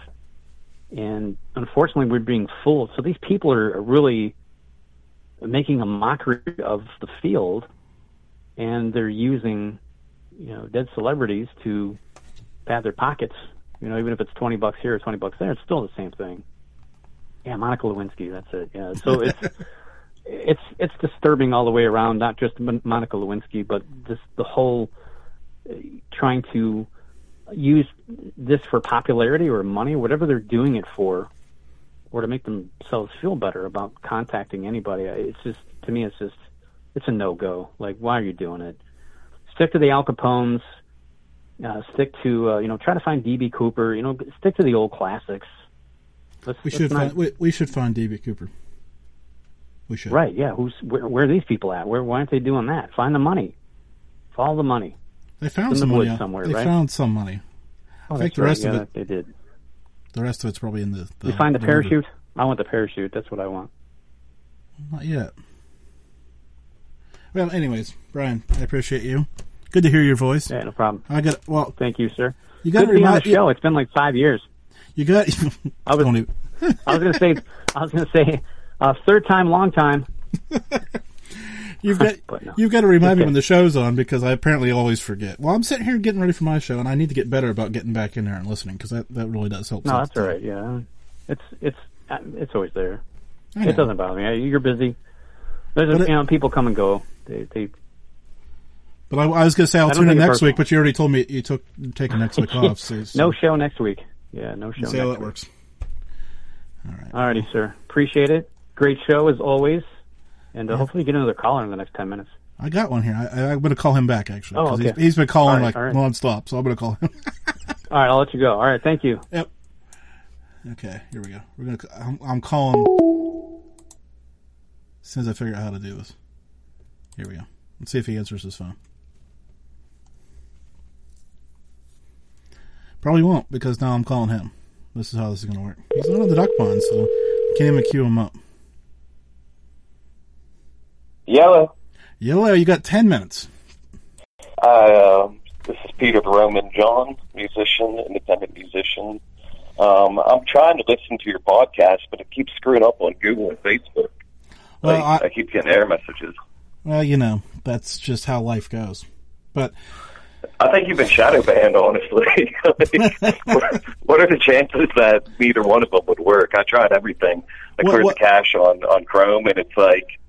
and unfortunately we're being fooled. So these people are, are really making a mockery of the field, and they're using you know dead celebrities to pad their pockets. You know, even if it's twenty bucks here or twenty bucks there, it's still the same thing. Yeah, Monica Lewinsky. That's it. Yeah. So it's it's it's disturbing all the way around. Not just Monica Lewinsky, but this the whole uh, trying to use this for popularity or money, whatever they're doing it for, or to make themselves feel better about contacting anybody. It's just to me, it's just it's a no go. Like, why are you doing it? Stick to the Al Capones. Uh, stick to uh, you know, try to find DB Cooper. You know, stick to the old classics. Let's, We should not- find we, we should find DB Cooper. We should. Right? Yeah. Who's where, where are these people at? Where why aren't they doing that? Find the money. Follow the money. They found In the some money. somewhere, they right? found some money. Oh, I think the right. rest of yeah, it- they did. The rest of it's probably in the. the You find the the parachute? I want the parachute. That's what I want. Not yet. Well, anyways, Brian, I appreciate you. Good to hear your voice. Yeah, no problem. I got well. Thank you, sir. You got to be on the show. It's been like five years. You got. I was- even- I was gonna say. I was gonna say. Uh, third time, long time. You've got no. you've got to remind me when the show's on because I apparently always forget. Well, I'm sitting here getting ready for my show, and I need to get better about getting back in there and listening because that, that really does help. No, that's all right. Yeah, it's it's it's always there. It doesn't bother me. You're busy. There's a, it- you know people come and go. They they But I, I was going to say I'll tune in it next personal. week, but you already told me you took taking next week off. So, so no show next week. Yeah, no show. see how that week. works. All right. Alrighty, sir. Appreciate it. Great show as always. And uh, hopefully get another caller in the next 10 minutes. I got one here. I, I'm going to call him back actually. Oh, okay. he's, he's been calling All right, like all right. nonstop, so I'm going to call him. All right, I'll let you go. All right, thank you. Yep. Okay, here we go. We're gonna. I'm, I'm calling. As soon as I figure out how to do this. Here we go. Let's see if he answers his phone. Probably won't because now I'm calling him. This is how this is gonna work. He's not on the duck pond, so can't even queue him up. Yellow. Yellow, you got ten minutes. I, uh, this is Peter the Roman John, musician, independent musician. Um, I'm trying to listen to your podcast, but it keeps screwing up on Google and Facebook. Well, Like, I, I keep getting error messages. Well, you know, that's just how life goes. But I think you've been shadow banned, honestly. Like, what, what are the chances that neither one of them would work? I tried everything. I cleared what- the cache on, on Chrome, and it's like,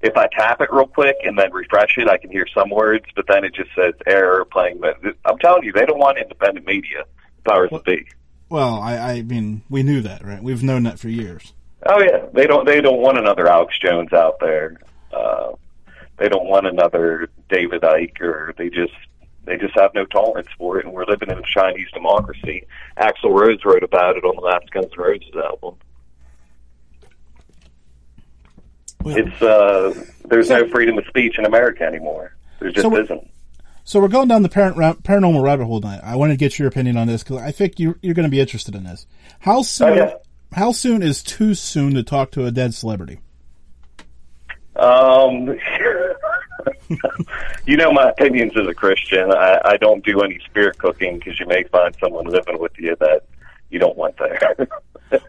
if I tap it real quick and then refresh it, I can hear some words, but then it just says error playing. I'm telling you, they don't want independent media. Powers that be. well, I, I mean, we knew that, right? We've known that for years. Oh yeah, they don't. They don't want another Alex Jones out there. Uh, they don't want another David Icke, or they just they just have no tolerance for it. And we're living in a Chinese democracy. Axl Rose wrote about it on the last Guns N' Roses album. Well, It's uh, there's no freedom of speech in America anymore. There just So isn't. So we're going down the parent, ra- paranormal rabbit hole tonight. I want to get your opinion on this because I think you, you're going to be interested in this. How soon? Okay. How soon is too soon to talk to a dead celebrity? Um, you know my opinions as a Christian. I, I don't do any spirit cooking because you may find someone living with you that you don't want there.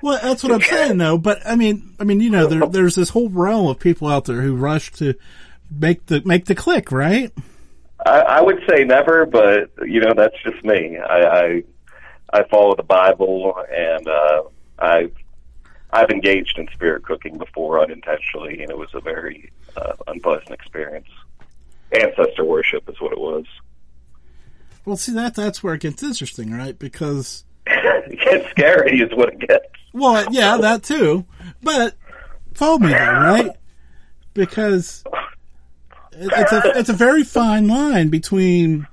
Well, that's what I'm saying, though. But I mean, I mean, you know, there, there's this whole realm of people out there who rush to make the make the click, right? I, I would say never, but you know that's just me. I I, I follow the Bible, and uh, I've I've engaged in spirit cooking before unintentionally, and it was a very uh, unpleasant experience. Ancestor worship is what it was. Well, see that that's where it gets interesting, right? Because it gets scary, is what it gets. well, yeah, that too. But follow me though, right? Because it's a it's a very fine line between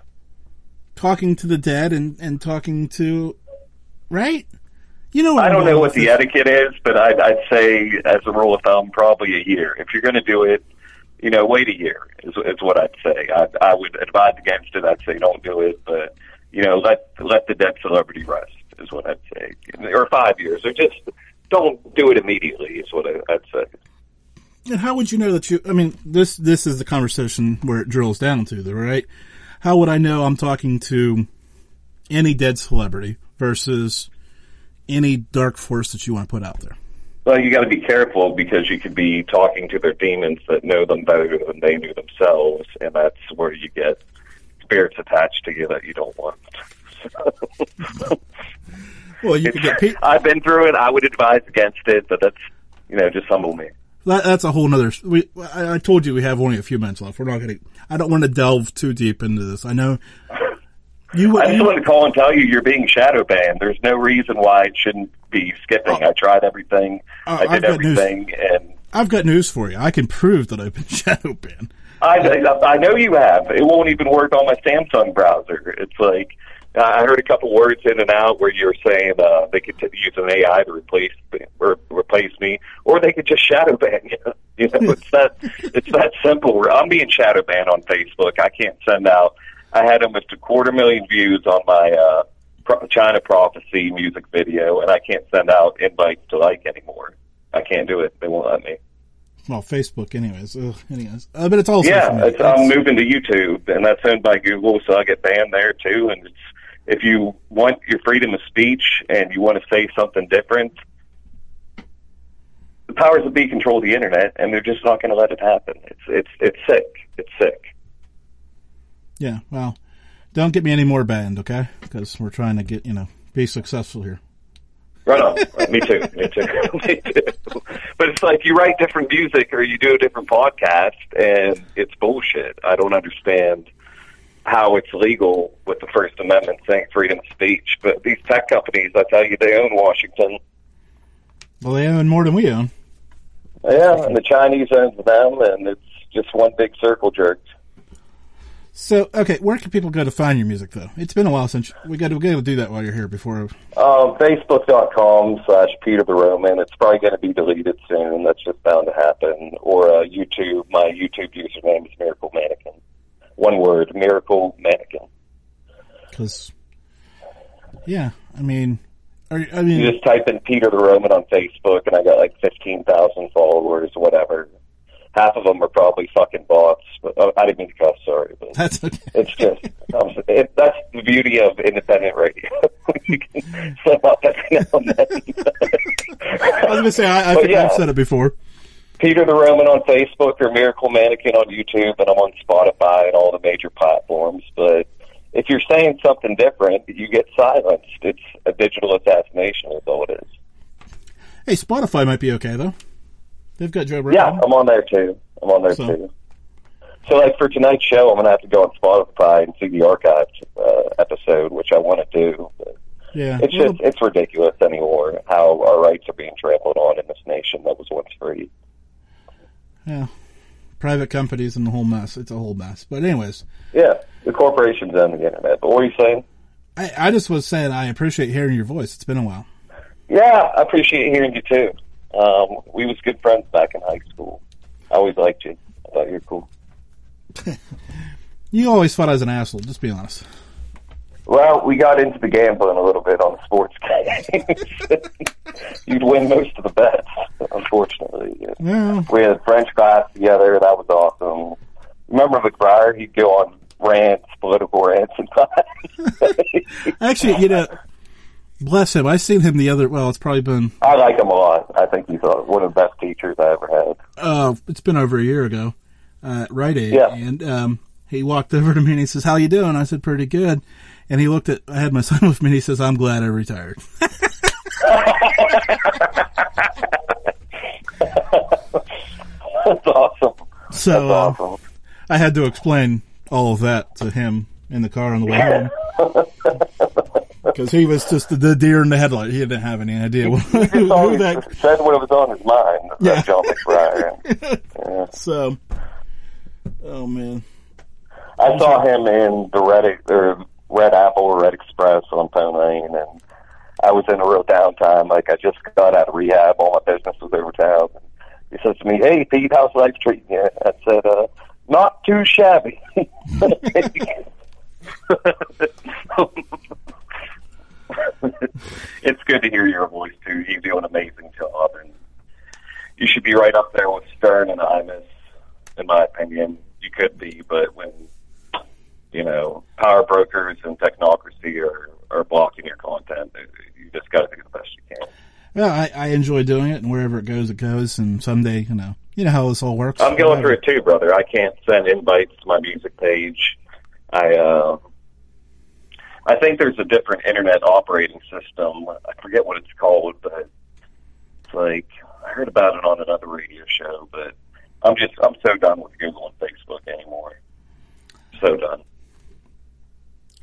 talking to the dead and and talking to right. You know, what I don't know what the etiquette is, but I'd, I'd say, as a rule of thumb, probably a year. If you're going to do it, you know, wait a year is, is what I'd say. I, I would advise against it. I'd say don't do it, but you know, let let the dead celebrity rest is what I'd say, or five years, or just don't do it immediately is what I, I'd say. And how would you know that you? I mean, this this is the conversation where it drills down to, the right? How would I know I'm talking to any dead celebrity versus any dark force that you want to put out there? Well, you got to be careful because you could be talking to their demons that know them better than they knew themselves, and that's where you get spirits attached to you that you don't want. Well, you could get pe- I've been through it. I would advise against it, but that's you know just humble me. that, that's a whole nother. We, I, I told you we have only a few minutes left. We're not going to. I don't want to delve too deep into this. I know you. I just you wanted to call and tell you you're being shadow banned. There's no reason why it shouldn't be skipping. I tried everything. Oh, I did news. everything, and I've got news for you. I can prove that I've been shadow banned. I, I know you have. It won't even work on my Samsung browser. It's like I heard a couple words in and out where you're saying uh, they could t- use an AI to replace me, or replace me, or they could just shadow ban you. You know, it's that it's that simple. I'm being shadow banned on Facebook. I can't send out. I had almost a quarter million views on my uh, Pro- China Prophecy music video, and I can't send out invites to like anymore. I can't do it. They won't let me. Well, Facebook, anyways. Ugh, anyways, uh, but it's all Yeah, it's, I'm moving to YouTube, and that's owned by Google, so I get banned there too. And it's, if you want your freedom of speech and you want to say something different, the powers that be control the internet, and they're just not going to let it happen. It's it's. It's sick. Yeah, well, don't get me any more banned, okay? Because we're trying to get, you know, be successful here. Right on. me too. Me too. me too. But it's like you write different music or you do a different podcast, and it's bullshit. I don't understand how it's legal with the First Amendment saying freedom of speech. But these tech companies, I tell you, they own Washington. Well, they own more than we own. Yeah, and the Chinese owns them, and it's just one big circle jerk. So, okay, where can people go to find your music, though? It's been a while since we got to we got to do that while you're here. Before, Um, Facebook.com slash Peter the Roman. It's probably going to be deleted soon. That's just bound to happen. Or uh, YouTube. My YouTube username is Miracle Mannequin. One word, Miracle Mannequin. because, yeah, I mean, are, I mean, You just type in Peter the Roman on Facebook, and I got like 15,000 followers, whatever. Half of them are probably fucking bots. But, uh, I didn't mean to cuss, sorry. But that's okay. it's just, um, it, that's the beauty of independent radio. you can slip up every now and then. I was gonna say I, I think yeah. I've said it before. Peter the Roman on Facebook or Miracle Mannequin on YouTube, and I'm on Spotify and all the major platforms. But if you're saying something different, you get silenced. It's a digital assassination, is all it is. Hey, Spotify might be okay though. They've got Joe Rogan. Yeah, I'm on there too. I'm on there So- too. So, like for tonight's show, I'm gonna have to go on Spotify and see the archived uh, episode, which I want to do. Yeah. it's Well, just it's ridiculous anymore how our rights are being trampled on in this nation that was once free. yeah. private companies and the whole mess. It's a whole mess. But anyways, Yeah, the corporations own the internet. But what were you saying? I, I just was saying I appreciate hearing your voice. It's been a while. Yeah, I appreciate hearing you too. Um, we was good friends back in high school. I always liked you. I thought you were cool. You always thought I was an asshole. Just be honest. Well, we got into the gambling a little bit on the sports games. You'd win most of the bets, unfortunately. Yeah. We had French class together. That was awesome. Remember McBriar? He'd go on rants, political rants, and class. actually, you know, bless him. I've seen him the other. Well, it's probably been. I like him a lot. I think he's uh, one of the best teachers I ever had. Uh, it's been over a year ago. Uh, at Rite Aid, Yeah. and um, he walked over to me and he says, "How you doing?" I said, "Pretty good." And he looked at. I had my son with me. and He says, "I'm glad I retired." That's awesome. So That's uh. I had to explain all of that to him in the car on the way home. Because he was just the deer in the headlight. He didn't have any idea who, Just who always that. said what was on his mind. Yeah. John McBriar. yeah. So, oh man, I saw him in the Red or Red Apple or Red Express on Pone Lane, and I was in a real downtime. Like I just got out of rehab, all my business was over town. And he says to me, "Hey, Pete, how's life treating you?" I said, uh, "Not too shabby." it's good to hear your voice too. You do an amazing job, and you should be right up there with Stern and Imus, in my opinion. You could be, but when you know power brokers and technocracy are are blocking your content, you just got to do the best you can. well, I, I enjoy doing it, and wherever it goes, it goes. And someday, you know, you know how this all works. I'm going through it too, brother. I can't send invites to my music page. I uh, I think there's a different internet operating system. I forget what it's called, but it's like I heard about it on another radio show. But I'm just I'm so done with Google and Facebook anymore. So done.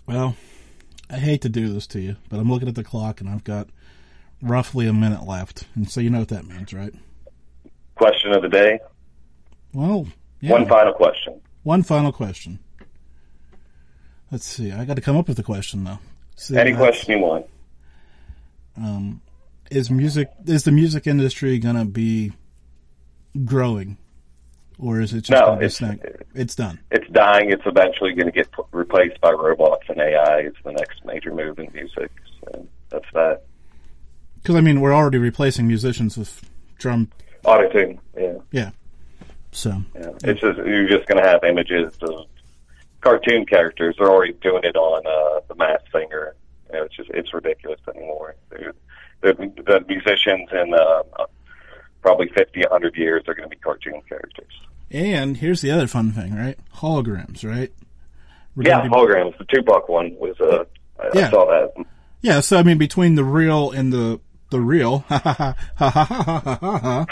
Well, I hate to do this to you, but I'm looking at the clock, and I've got roughly a minute left, and so you know what that means, right? Question of the day. Well, yeah. One final question. One final question. Let's see. I got to come up with a question though. See, Any question you want. Um, is music is the music industry gonna be growing, or is it just No, it's- It's done. It's dying. It's eventually going to get replaced by robots and AI. It's the next major move in music. So that's that. Because I mean, we're already replacing musicians with drum. Auto-tune. Yeah. Yeah. So Yeah, it's just you're just going to have images of cartoon characters. They're already doing it on uh, the Masked Singer. You know, it's just it's ridiculous anymore. They're- The, the musicians in uh, probably 50, 100 years are going to be cartoon characters. and here's the other fun thing, right? Holograms, right? We're Yeah, be- holograms. The Tupac one was. Uh, I, Yeah. I saw that. yeah. So I mean, between the real and the the real, ha ha ha ha ha ha ha ha.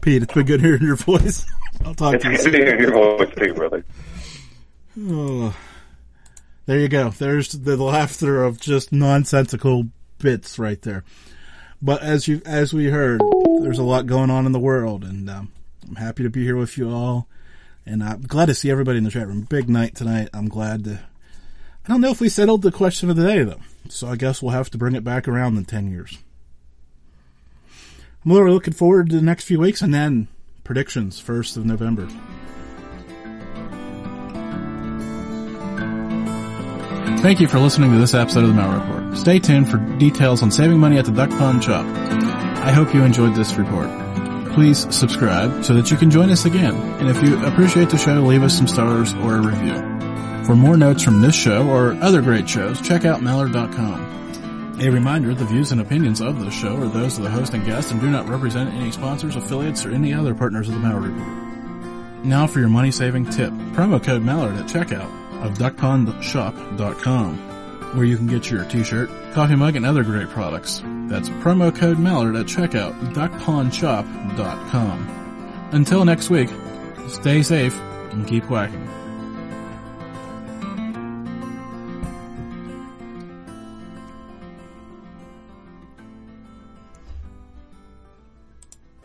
Pete, it's been good hearing your voice. I'll talk It's to you good soon. to hear your voice too, brother. Oh, there you go. There's the laughter of just nonsensical bits right there. But as you as we heard, there's a lot going on in the world, and um, I'm happy to be here with you all. And I'm glad to see everybody in the chat room. Big night tonight. I'm glad to. I don't know if we settled the question of the day though, so I guess we'll have to bring it back around in ten years. I'm really looking forward to the next few weeks, and then predictions first of November. Thank you for listening to this episode of the Mail Report. Stay tuned for details on saving money at the Duck Pond Shop. I hope you enjoyed this report. Please subscribe so that you can join us again. And if you appreciate the show, leave us some stars or a review. For more notes from this show or other great shows, check out Malliard.com. A reminder, the views and opinions of this show are those of the host and guest and do not represent any sponsors, affiliates, or any other partners of the Malliard Report. Now for your money saving tip. Promo code Malliard at checkout of duckpondshop.com where you can get your t-shirt, coffee mug, and other great products. That's promo code Malliard at checkout duckpondshop.com. Until next week, stay safe and keep quacking.